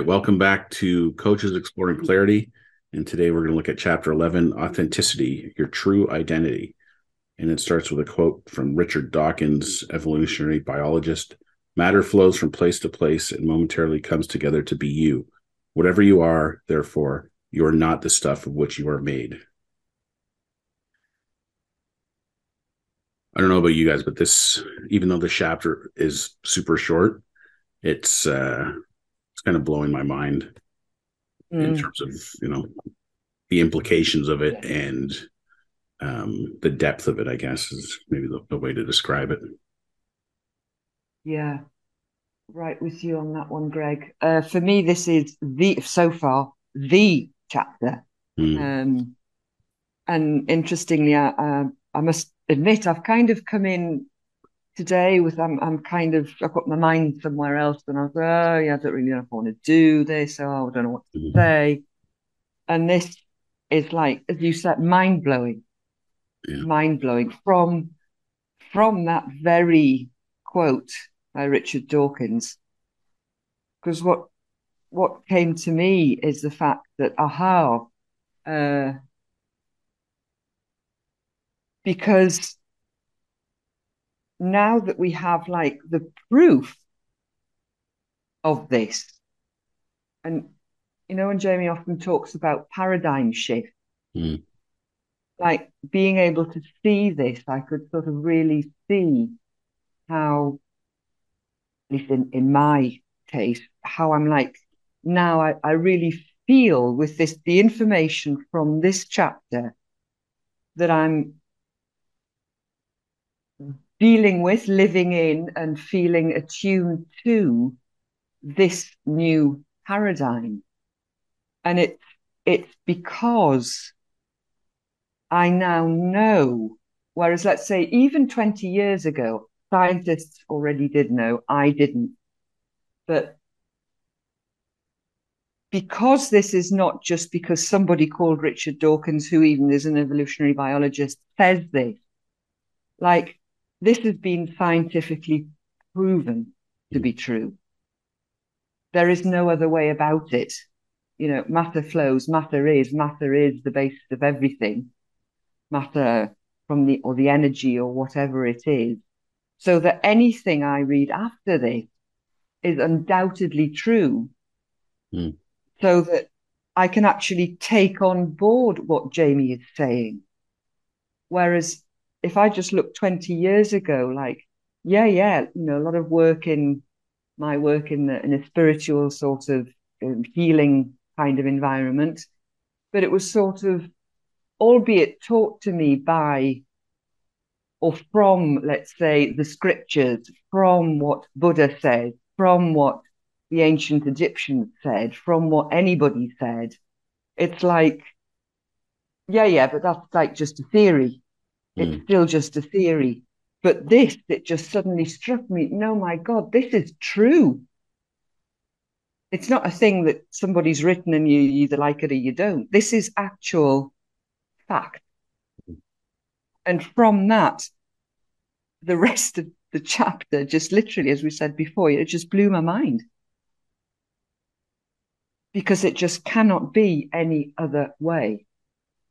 Right, welcome back to Coaches Exploring Clarity. And today we're going to look at chapter 11 Authenticity, Your True Identity. And it starts with a quote from Richard Dawkins, evolutionary biologist Matter flows from place to place and momentarily comes together to be you. Whatever you are, therefore, you are not the stuff of which you are made. I don't know about you guys, but this, even though the chapter is super short, it's uh it's kind of blowing my mind mm. in terms of you know the implications of it and um, the depth of it. I guess is maybe the, the way to describe it. Yeah, right with you on that one, Greg. Uh, for me, this is the so far the chapter. Mm. Um, and interestingly, I, uh, I must admit, I've kind of come in today with I'm I'm kind of I've got my mind somewhere else and I was oh yeah I don't really know if I want to do this oh I don't know what to mm-hmm. say and this is like as you said mind blowing yeah. mind blowing from from that very quote by Richard Dawkins because what what came to me is the fact that aha uh, because now that we have like the proof of this, and you know, when Jamie often talks about paradigm shift, mm. like being able to see this, I could sort of really see how, at least in, in my case, how I'm like now I, I really feel with this the information from this chapter that I'm dealing with, living in, and feeling attuned to this new paradigm. And it, it's because I now know, whereas let's say even 20 years ago, scientists already did know, I didn't. But because this is not just because somebody called Richard Dawkins, who even is an evolutionary biologist, says this, like this has been scientifically proven to be true. There is no other way about it. You know, matter flows, matter is, matter is the basis of everything. Matter from the, or the energy or whatever it is. So that anything I read after this is undoubtedly true. Mm. So that I can actually take on board what Jamie is saying. Whereas if I just look 20 years ago, like, yeah, yeah, you know, a lot of work in my work in, the, in a spiritual sort of um, healing kind of environment, but it was sort of, albeit taught to me by or from, let's say, the scriptures, from what Buddha said, from what the ancient Egyptians said, from what anybody said. It's like, yeah, yeah, but that's like just a theory. It's mm. still just a theory. But this, it just suddenly struck me no, my God, this is true. It's not a thing that somebody's written and you either like it or you don't. This is actual fact. And from that, the rest of the chapter just literally, as we said before, it just blew my mind. Because it just cannot be any other way.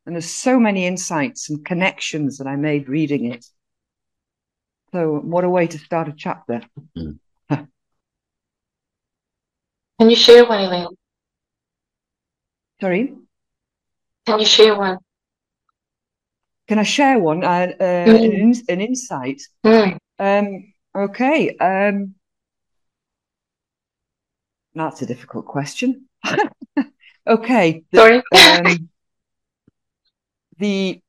And there's so many insights and connections that I made reading it. So, what a way to start a chapter. Mm. Can you share one, Elaine? Sorry? Can you share one? Can I share one? Uh, uh, mm. an, an, insight. Mm. Um, okay. Um, that's a difficult question. okay. Sorry. Um, the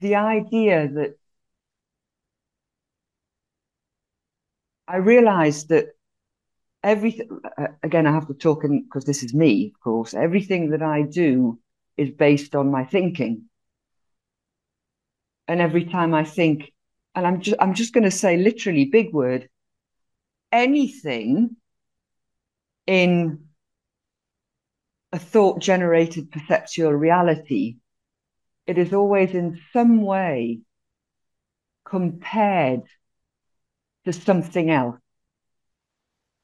the idea that I realized that everything again I have to talk in because this is me of course. Everything that I do is based on my thinking. And every time I think and I'm just I'm just going to say literally big word anything in a thought generated perceptual reality it is always in some way compared to something else.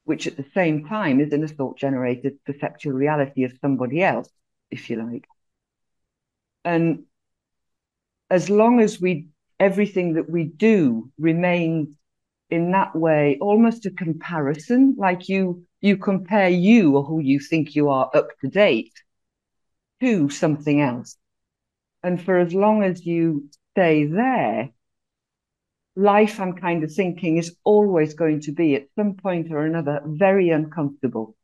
which at the same time is in a thought generated perceptual reality of somebody else, if you like. And as long as we everything that we do remains in that way, almost a comparison, like you you compare you or who you think you are up to date to something else. And for as long as you stay there, life, I'm kind of thinking, is always going to be at some point or another very uncomfortable.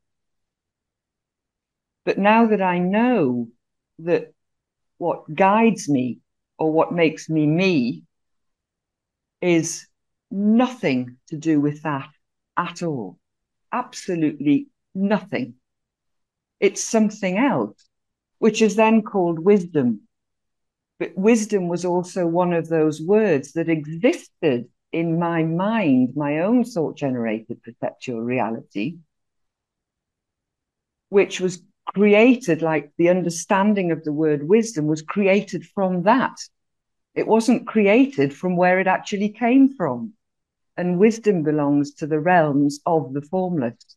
But now that I know that what guides me or what makes me me is nothing to do with that at all. Absolutely nothing. It's something else, which is then called wisdom. But wisdom was also one of those words that existed in my mind, my own thought generated perceptual reality, which was created like the understanding of the word wisdom was created from that. It wasn't created from where it actually came from. And wisdom belongs to the realms of the formless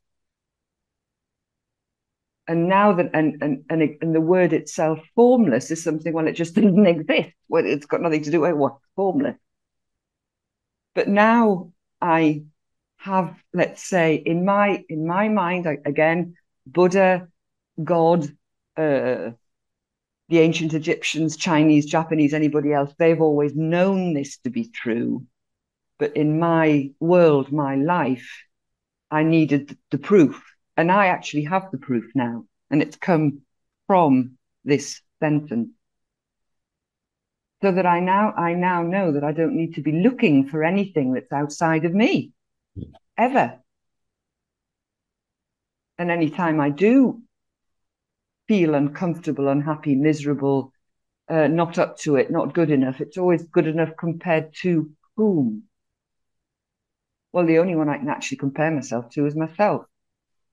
and now that and and and, and the word itself formless is something well it just didn't exist. Well it's got nothing to do with what formless. But now i have let's say in my in my mind I, again buddha god uh the ancient egyptians chinese japanese anybody else they've always known this to be true. But in my world my life i needed the proof and I actually have the proof now, and it's come from this sentence. So that I now I now know that I don't need to be looking for anything that's outside of me ever. And anytime I do feel uncomfortable, unhappy, miserable, uh, not up to it, not good enough, it's always good enough compared to whom? Well, the only one I can actually compare myself to is myself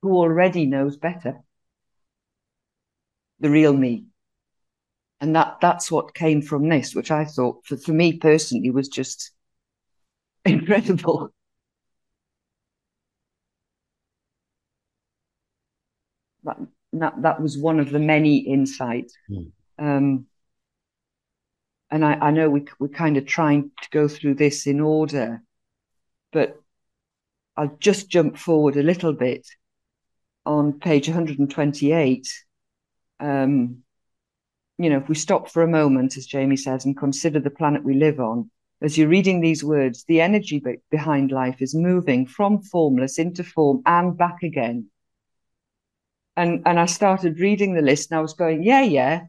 who already knows better. The real me. And that that's what came from this which i thought for, for me personally was just incredible. That, that that was one of the many insights. Mm. um, and I, I know we, we're kind of trying to go through this in order but i'll just jump forward a little bit on page 128, um, you know, if we stop for a moment, as Jamie says, and consider the planet we live on, as you're reading these words, the energy be- behind life is moving from formless into form and back again. And and I started reading the list, and I was going, yeah, yeah,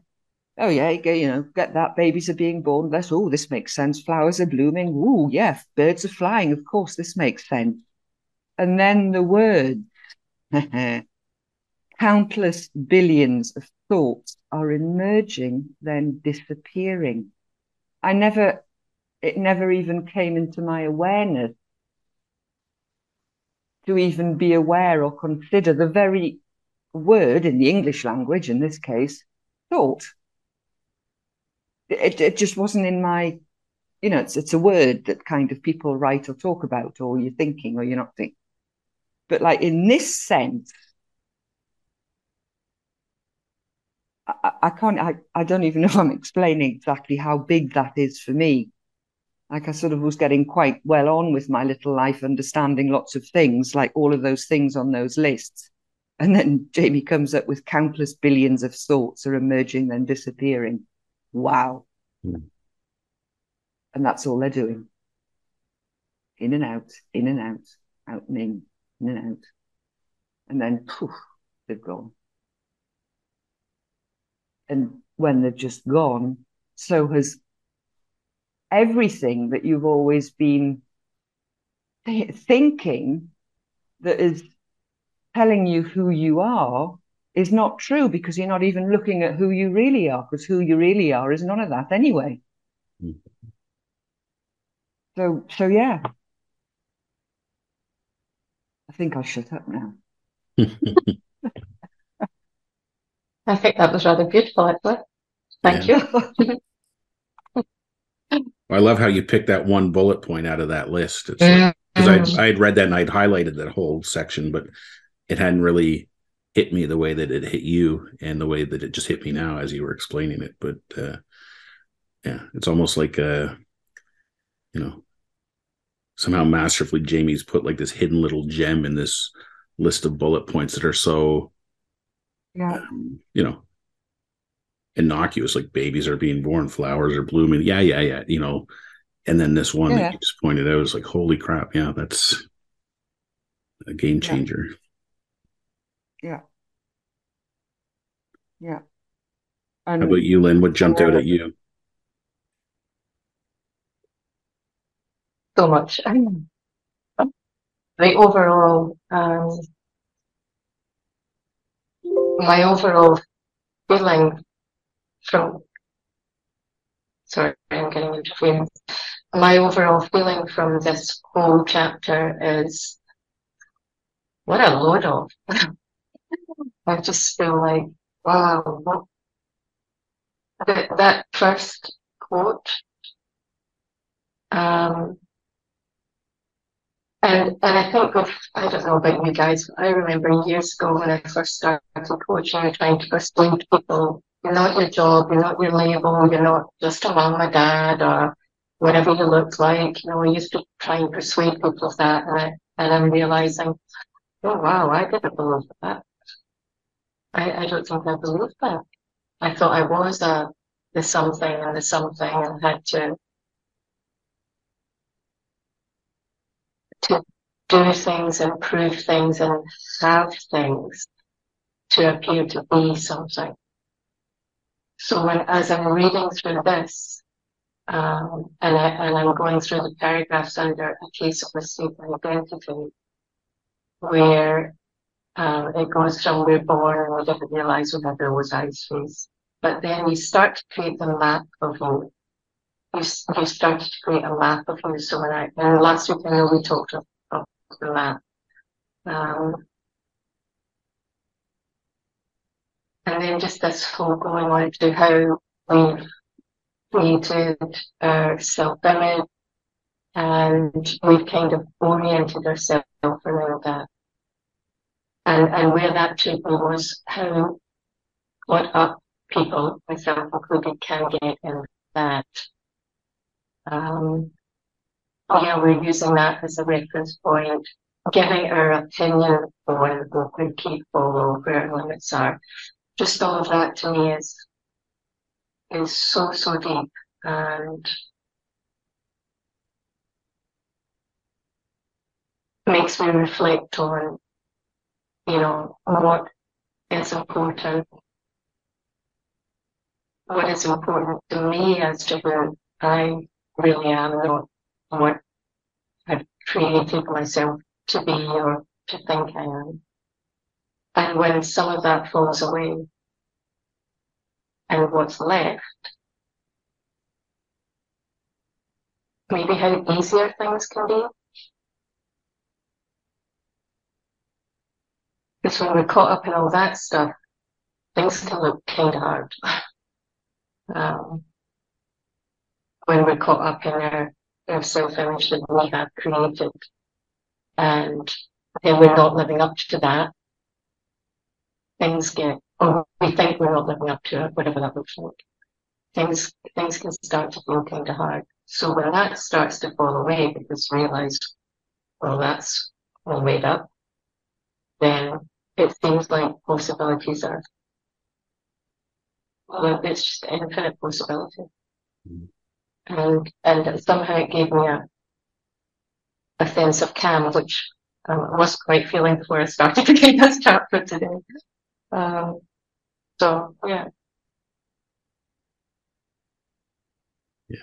oh yeah, you know, get that babies are being born. That's oh, this makes sense. Flowers are blooming. Ooh, yeah, birds are flying. Of course, this makes sense. And then the words Countless billions of thoughts are emerging, then disappearing. I never, it never even came into my awareness to even be aware or consider the very word in the English language, in this case, thought. It, it just wasn't in my, you know, it's, it's a word that kind of people write or talk about, or you're thinking or you're not thinking. But like in this sense, I, I can't, I, I don't even know if I'm explaining exactly how big that is for me. Like I sort of was getting quite well on with my little life, understanding lots of things, like all of those things on those lists. And then Jamie comes up with countless billions of thoughts are emerging, then disappearing. Wow. Mm. And that's all they're doing. In and out, in and out, out and in in and. And then poof, they've gone. And when they've just gone, so has everything that you've always been th- thinking that is telling you who you are is not true because you're not even looking at who you really are, because who you really are is none of that anyway. Mm. So, so yeah, think I'll shut up now. I think that was rather beautiful, actually. Thank yeah. you. I love how you picked that one bullet point out of that list. It's like, because mm. I I had read that and I'd highlighted that whole section, but it hadn't really hit me the way that it hit you and the way that it just hit me now as you were explaining it. But uh, yeah, it's almost like uh, you know, somehow masterfully Jamie's put like this hidden little gem in this list of bullet points that are so yeah, um, you know, innocuous, like babies are being born, flowers are blooming. Yeah, yeah, yeah. You know, and then this one yeah. that you just pointed out was like, holy crap, yeah, that's a game changer. Yeah. Yeah. And How about you, Lynn? What jumped out at you? So much. the overall, um, my overall feeling from, sorry, I'm getting into feelings my overall feeling from this whole chapter is what a load of. I just feel like, wow, that, that first quote, um, and, and I think of, I don't know about you guys, I remember years ago when I first started coaching, and trying to persuade people, you're not your job, you're not your label, you're not just a mom or dad or whatever you look like. You know, I used to try and persuade people of that, and, I, and I'm realizing, oh wow, I didn't believe that. I, I don't think I believed that. I thought I was a the something and the something, and had to to do things and prove things and have things to appear to be something. So when, as I'm reading through this, um, and, I, and I'm going through the paragraphs under a case of mistaken identity, where uh, it goes from we're born and we didn't realize we had those eyes face. But then you start to create the map of you. You, you start to create a map of you. So when I, and last week I know we talked map. Um, and then just this whole going on to how we've created our self-image and we've kind of oriented ourselves around that. And, and where that me was how what up people, myself included, can get in that. Um, Oh, yeah, we're using that as a reference point, giving our opinion on keep follow, where our limits are. Just all of that to me is is so, so deep and makes me reflect on, you know, what is important, what is important to me as to who I really am and what I've created myself to be or to think I am. And when some of that falls away, and what's left. Maybe how easier things can be. Because when we're caught up in all that stuff, things can look kind of hard. um, when we're caught up in our, self-image that we have created and then we're not living up to that, things get or we think we're not living up to it, whatever that looks like. Things things can start to feel kind of hard. So when that starts to fall away, because realize, well, that's all made up, then it seems like possibilities are. Well, it's just infinite possibility. Mm-hmm. And and somehow it gave me a a sense of calm, which um, I wasn't quite feeling before I started to get this chapter today. Um, so yeah. Yeah.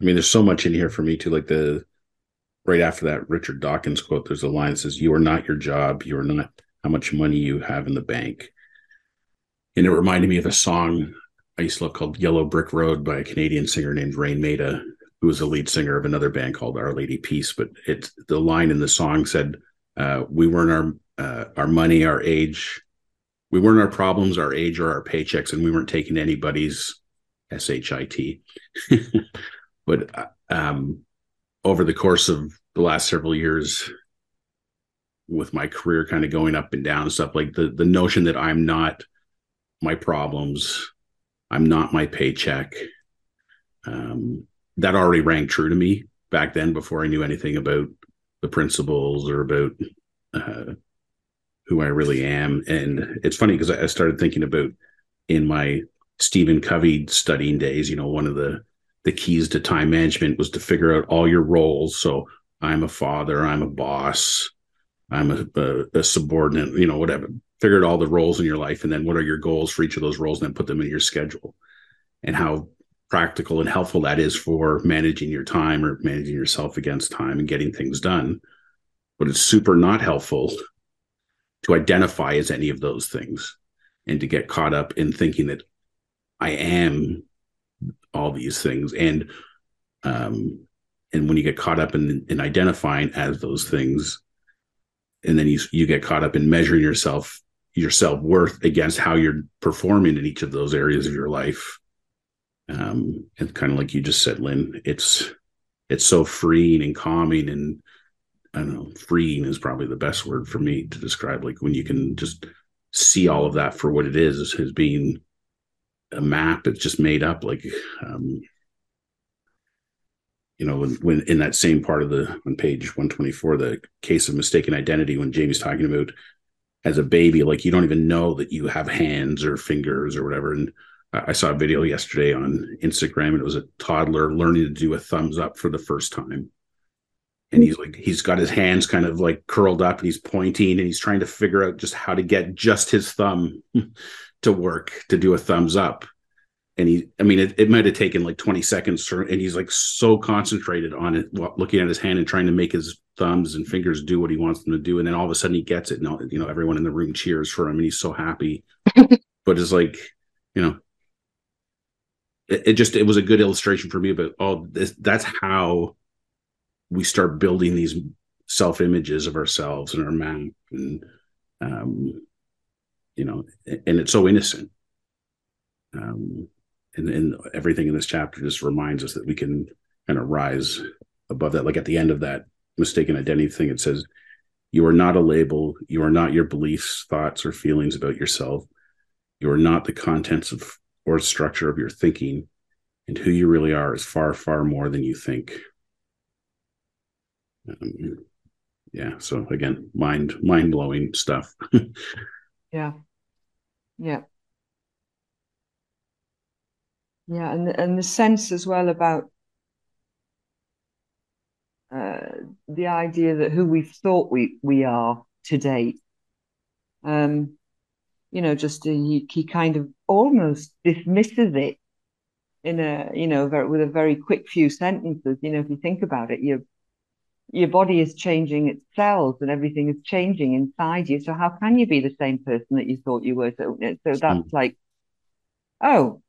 I mean, there's so much in here for me too. Like the right after that Richard Dawkins quote, there's a line that says, You are not your job, you are not how much money you have in the bank. And it reminded me of a song I used to love called Yellow Brick Road by a Canadian singer named Raine Maida, who was the lead singer of another band called Our Lady Peace. But it's the line in the song said, uh, we weren't our uh, our money, our age. We weren't our problems, our age, or our paychecks, and we weren't taking anybody's shit. but uh, um, over the course of the last several years with my career kind of going up and down and stuff like the the notion that I'm not my problems, I'm not my paycheck. Um, that already rang true to me back then before I knew anything about the principles or about uh, who I really am. And it's funny because I started thinking about in my Stephen Covey studying days, you know, one of the the keys to time management was to figure out all your roles. So I'm a father, I'm a boss, I'm a, a, a subordinate, you know, whatever. Figure out all the roles in your life, and then what are your goals for each of those roles, and then put them in your schedule. And how practical and helpful that is for managing your time or managing yourself against time and getting things done. But it's super not helpful to identify as any of those things and to get caught up in thinking that I am all these things. And um, and when you get caught up in in identifying as those things, and then you you get caught up in measuring yourself your self worth against how you're performing in each of those areas of your life. Um, and kind of like you just said, Lynn, it's it's so freeing and calming and I don't know, freeing is probably the best word for me to describe like when you can just see all of that for what it is as being a map it's just made up like um you know when, when in that same part of the on page 124 the case of mistaken identity when jamie's talking about as a baby like you don't even know that you have hands or fingers or whatever. And i saw a video yesterday on instagram and it was a toddler learning to do a thumbs up for the first time. And he's like he's got his hands kind of like curled up and he's pointing and he's trying to figure out just how to get just his thumb to work to do a thumbs up. And he i mean it, it might have taken like 20 seconds for, and he's like so concentrated on it looking at his hand and trying to make his thumbs and fingers do what he wants them to do and then all of a sudden he gets it and you know everyone in the room cheers for him and he's so happy but it's like you know it, it, just it was a good illustration for me about oh this that's how we start building these self images of ourselves and our map and um you know and it's so innocent um and, and everything in this chapter just reminds us that we can kind of rise above that. Like at the end of that mistaken identity thing, it says, You are not a label. You are not your beliefs, thoughts, or feelings about yourself. You are not the contents of or structure of your thinking. And who you really are is far, far more than you think. Um, yeah. So again, mind mind blowing stuff. yeah. Yeah. Yeah, and and the sense as well about uh, the idea that who we thought we we are today. Um, you know, just he, he kind of almost dismisses it in a you know very, with a very quick few sentences. You know, if you think about it, your your body is changing its cells and everything is changing inside you. So how can you be the same person that you thought you were? So so that's mm. like, oh,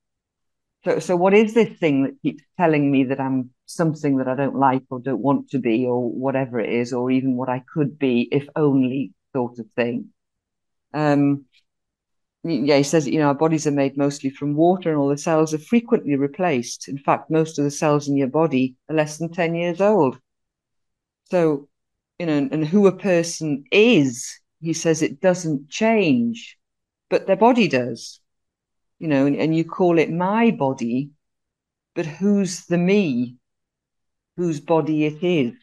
so, so what is this thing that keeps telling me that I'm something that I don't like or don't want to be or whatever it is, or even what I could be if only sort of thing? Um, yeah, he says, you know, our bodies are made mostly from water and all the cells are frequently replaced. In fact, most of the cells in your body are less than 10 years old. So, you know, and who a person is, he says it doesn't change, but their body does you know, and, and you call it my body, but who's the me whose body it is?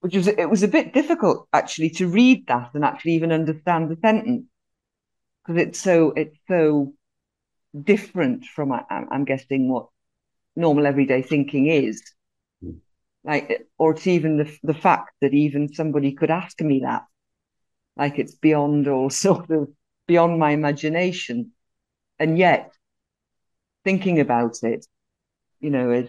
Which was it was a bit difficult actually to read that and actually even understand the sentence. Because it's so it's so different from I'm guessing what normal everyday thinking is. Like or it's even the the fact that even somebody could ask me that. Like it's beyond all sort of beyond my imagination. And yet thinking about it you know is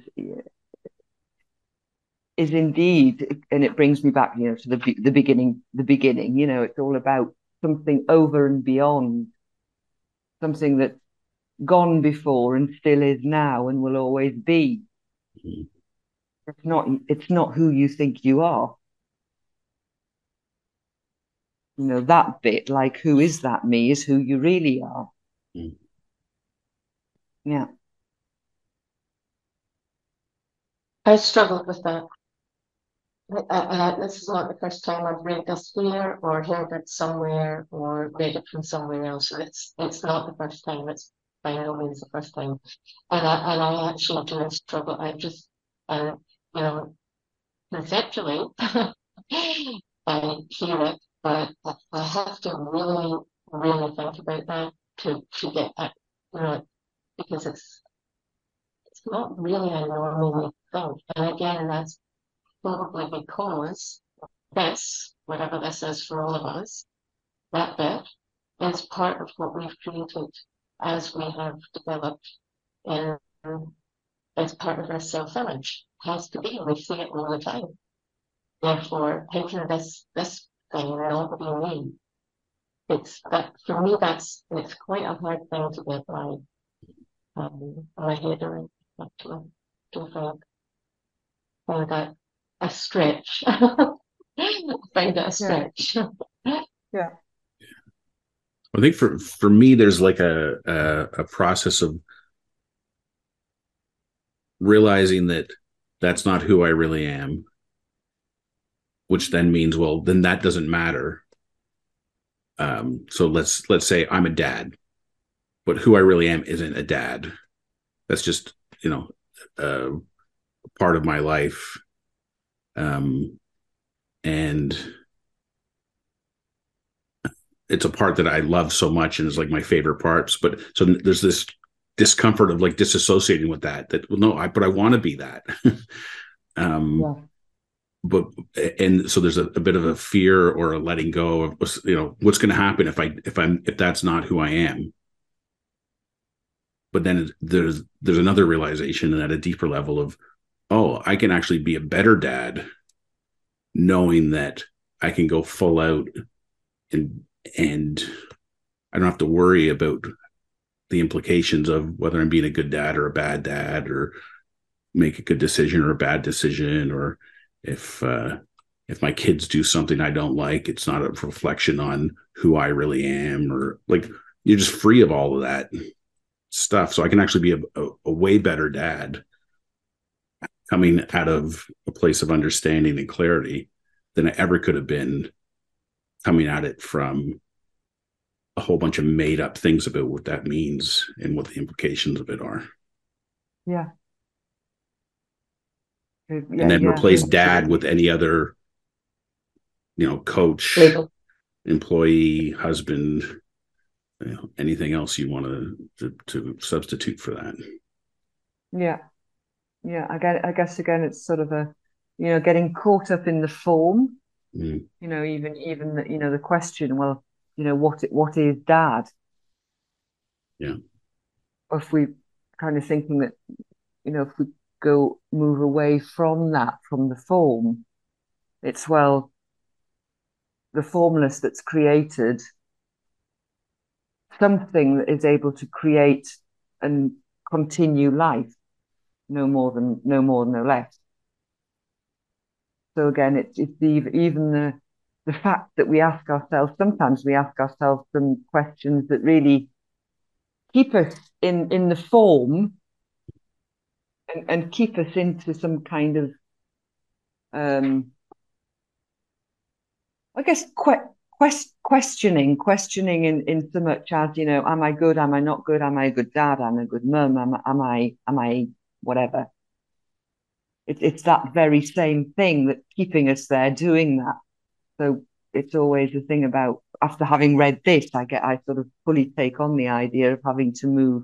is indeed and it brings me back you know to the the beginning the beginning you know it's all about something over and beyond something that's gone before and still is now and will always be mm-hmm. it's not it's not who you think you are you know that bit like who is that me is who you really are mm. Yeah. I struggled with that. Uh, this is not the first time I've read this here or heard it somewhere or read it from somewhere else. It's it's not the first time. It's by no means the first time. And I and I actually do struggle. I just uh, you know conceptually I hear it, but I have to really really think about that to to get that you know because it's it's not really a normal thing. And again, that's probably because this, whatever this is for all of us, that bit is part of what we've created as we have developed in as part of our self-image. Has to be, we see it all the time. Therefore, can this this thing be me? It's that for me that's it's quite a hard thing to get my um my head around. Do you think? Find that a stretch. Find that a stretch. yeah. I think for for me, there's like a, a, a process of realizing that that's not who I really am, which then means well, then that doesn't matter. Um, so let's let's say I'm a dad, but who I really am isn't a dad. That's just you know uh, part of my life um, and it's a part that I love so much and is like my favorite parts. But so there's this discomfort of like disassociating with that. That well, no, I but I want to be that. um, yeah. But and so there's a, a, bit of a fear or a letting go of you know what's going to happen if I if I'm if that's not who I am. But then there's there's another realization and at a deeper level of oh, I can actually be a better dad knowing that I can go full out and and I don't have to worry about the implications of whether I'm being a good dad or a bad dad or make a good decision or a bad decision or if uh if my kids do something I don't like, it's not a reflection on who I really am or like you're just free of all of that stuff. So I can actually be a, a, a way better dad coming out of a place of understanding and clarity than I ever could have been coming at it from a whole bunch of made up things about what that means and what the implications of it are. Yeah. yeah and then yeah, replace yeah. dad with any other, you know, coach, employee, husband, you know, anything else you want to, to substitute for that. Yeah yeah i get i guess again it's sort of a you know getting caught up in the form. Mm. you know even even the, you know the question well you know what it what is dad? Yeah. Or if we kind of thinking that you know if we go move away from that from the form it's well the formless that's created something that is able to create and continue life no more than no more no less. So again, it's it's even even the the fact that we ask ourselves sometimes we ask ourselves some questions that really keep us in in the form and, and keep us into some kind of um I guess que- quest- questioning, questioning in, in so much as, you know, am I good? Am I not good? Am I a good dad? Am I a good mum? Am, am I am I whatever. It, it's that very same thing that's keeping us there doing that. So it's always the thing about after having read this, I get I sort of fully take on the idea of having to move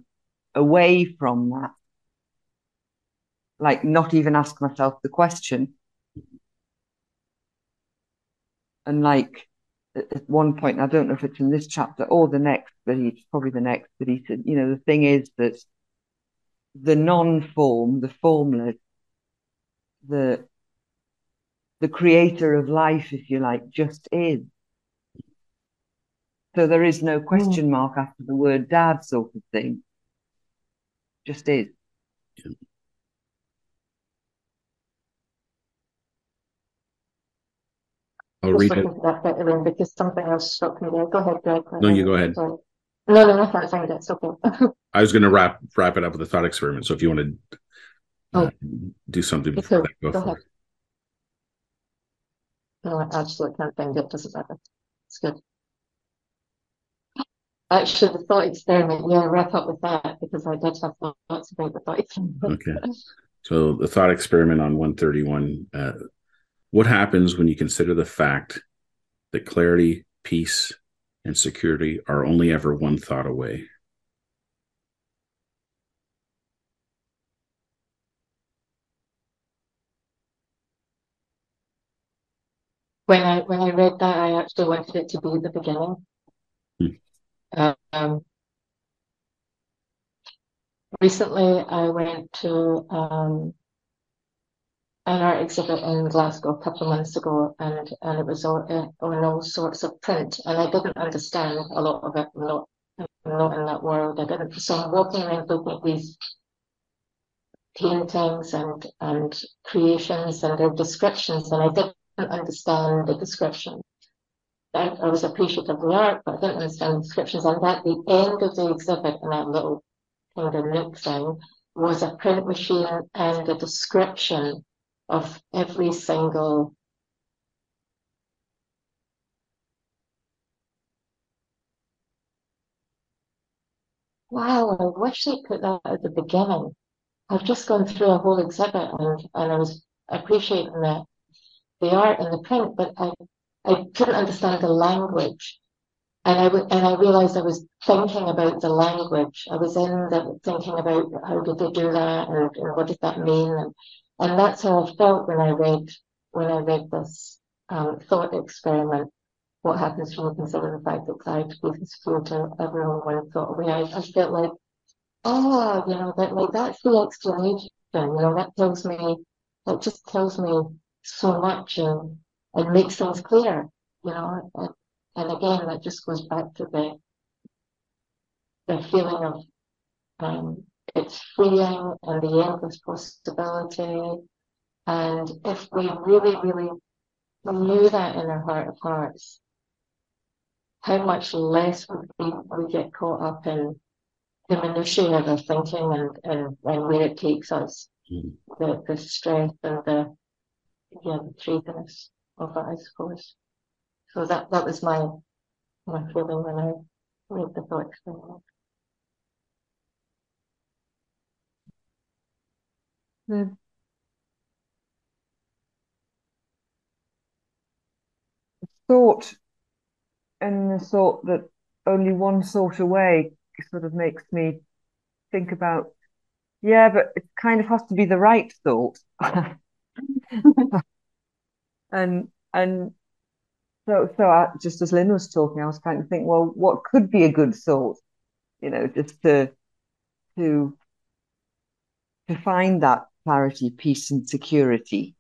away from that. Like not even ask myself the question. And like at one point, I don't know if it's in this chapter or the next, but he's probably the next, but he said, you know, the thing is that the non-form, the formless, the the creator of life, if you like, just is. So there is no question hmm. mark after the word dad sort of thing. Just is. Yeah. I'll read it. That bit, because something else struck me there. Go ahead, Greg. No, you go ahead. Sorry. No, no, no, that's fine. That's okay. I was going to wrap wrap it up with a thought experiment. So if you want to uh, oh. do something before that, go, go for ahead. it. No, I absolutely can't find it. Doesn't matter. It's good. Actually, the thought experiment, yeah, wrap up with that because I did have thoughts about the thought experiment. Okay. So the thought experiment on 131. Uh, what happens when you consider the fact that clarity, peace, and security are only ever one thought away? When I when I read that, I actually wanted it to be the beginning. Hmm. Um, recently, I went to um, an art exhibit in Glasgow a couple of months ago, and and it was all, uh, on all sorts of print, and I didn't understand a lot of it. I'm not, I'm not in that world. I didn't. So I'm walking around looking at these paintings and and creations and their descriptions, and I didn't understand the description. I, I was appreciative of the art, but I didn't understand the descriptions. And at the end of the exhibit, in that little kind of nook thing, was a print machine and a description of every single Wow, I wish they put that at the beginning. I've just gone through a whole exhibit and, and I was appreciating the, the art and the print, but I, I couldn't understand the language. And I, w- and I realized I was thinking about the language. I was in the, thinking about how did they do that and, and what does that mean? And and that's how I felt when I read when I read this um, thought experiment. What happens when you consider the fact that gives food to everyone one thought away? I, I felt like, oh, you know, that like that's the explanation. You know, that tells me that just tells me so much and and makes things clear. You know, and, and again, that just goes back to the the feeling of um, it's freeing and the endless possibility. And if we really, really knew that in our heart of hearts, how much less would we, we get caught up in the minutiae of our thinking and, and, and where it takes us, mm. the, the strength and the, yeah, the truthfulness of it, I suppose. So that, that was my, my feeling when I read the thought the thought and the thought that only one thought away sort of makes me think about yeah but it kind of has to be the right thought. And and so so I, just as Lynn was talking I was trying to think well what could be a good thought you know just to to to find that clarity, peace, and security.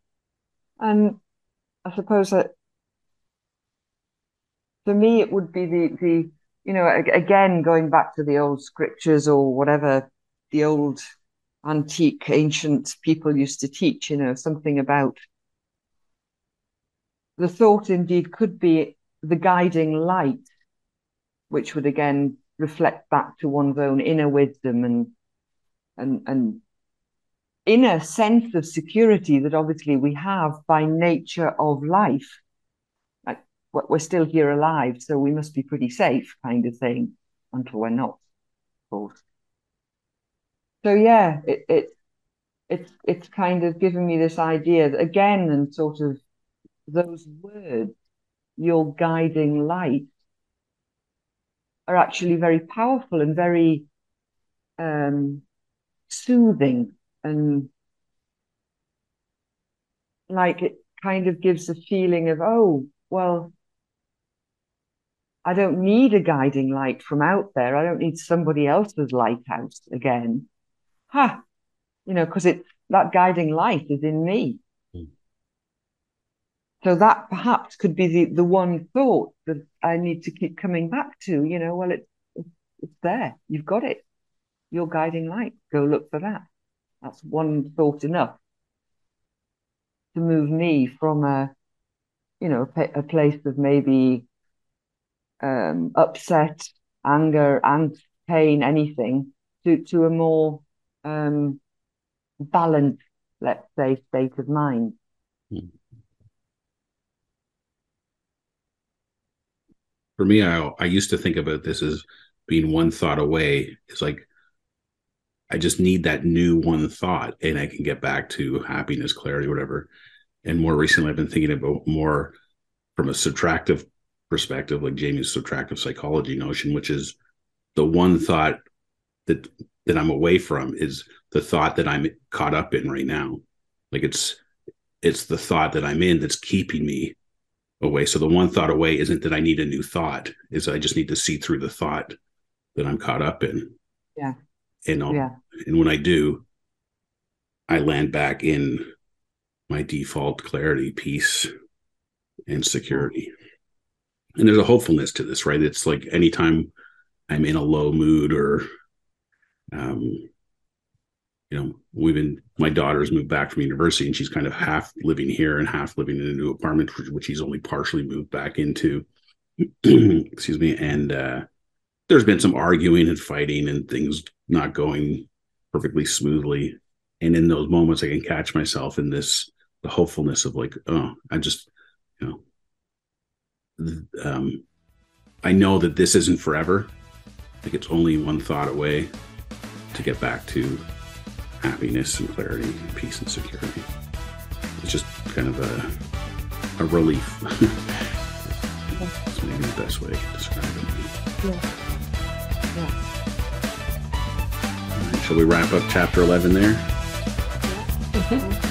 And I suppose that for me, it would be the, the you know, again, going back to the old scriptures or whatever the old antique ancient people used to teach, you know, something about the thought indeed could be the guiding light, which would again reflect back to one's own inner wisdom and and and inner sense of security that obviously we have by nature of life. Like we're still here alive, so we must be pretty safe, kind of thing, until we're not, of course. So yeah, it, it it's it's kind of given me this idea that again, and sort of those words, your guiding light, are actually very powerful and very um, soothing and like it kind of gives a feeling of oh well I don't need a guiding light from out there. I don't need somebody else's lighthouse again. Ha! Huh. You know, because it that guiding light is in me. Mm. So that perhaps could be the, the one thought that I need to keep coming back to. You know, well, it, it it's there. You've got it. Your guiding light. Go look for that. That's one thought enough to move me from a, you know, a, place of maybe um, upset, anger, and pain, anything, to to a more um, balanced, let's say, state of mind. Mm. for me, I I used to think about this as being one thought away. It's like I just need that new one thought, and I can get back to happiness, clarity, whatever. And more recently, I've been thinking about more from a subtractive perspective, like Jamie's subtractive psychology notion, which is the one thought that that I'm away from is the thought that I'm caught up in right now. Like it's it's the thought that I'm in that's keeping me away. So the one thought away isn't that I need a new thought, is I just need to see through the thought that I'm caught up in. Yeah. And I'll, Yeah. And when I do, I land back in my default clarity, peace, and security. And there's a hopefulness to this, right? It's like anytime I'm in a low mood or um you know, we've been my daughter's moved back from university and she's kind of half living here and half living in a new apartment, which, which she's only partially moved back into. Excuse me. And uh there's been some arguing and fighting and things not going perfectly smoothly. And in those moments I can catch myself in this the hopefulness of like, oh, I just, you know, um I know that this isn't forever. Like it's only one thought away to get back to happiness and clarity, and peace and security. It's just kind of a a relief. That's maybe the best way to describe it. Yeah. Yeah. Shall we wrap up chapter eleven there? Mhm.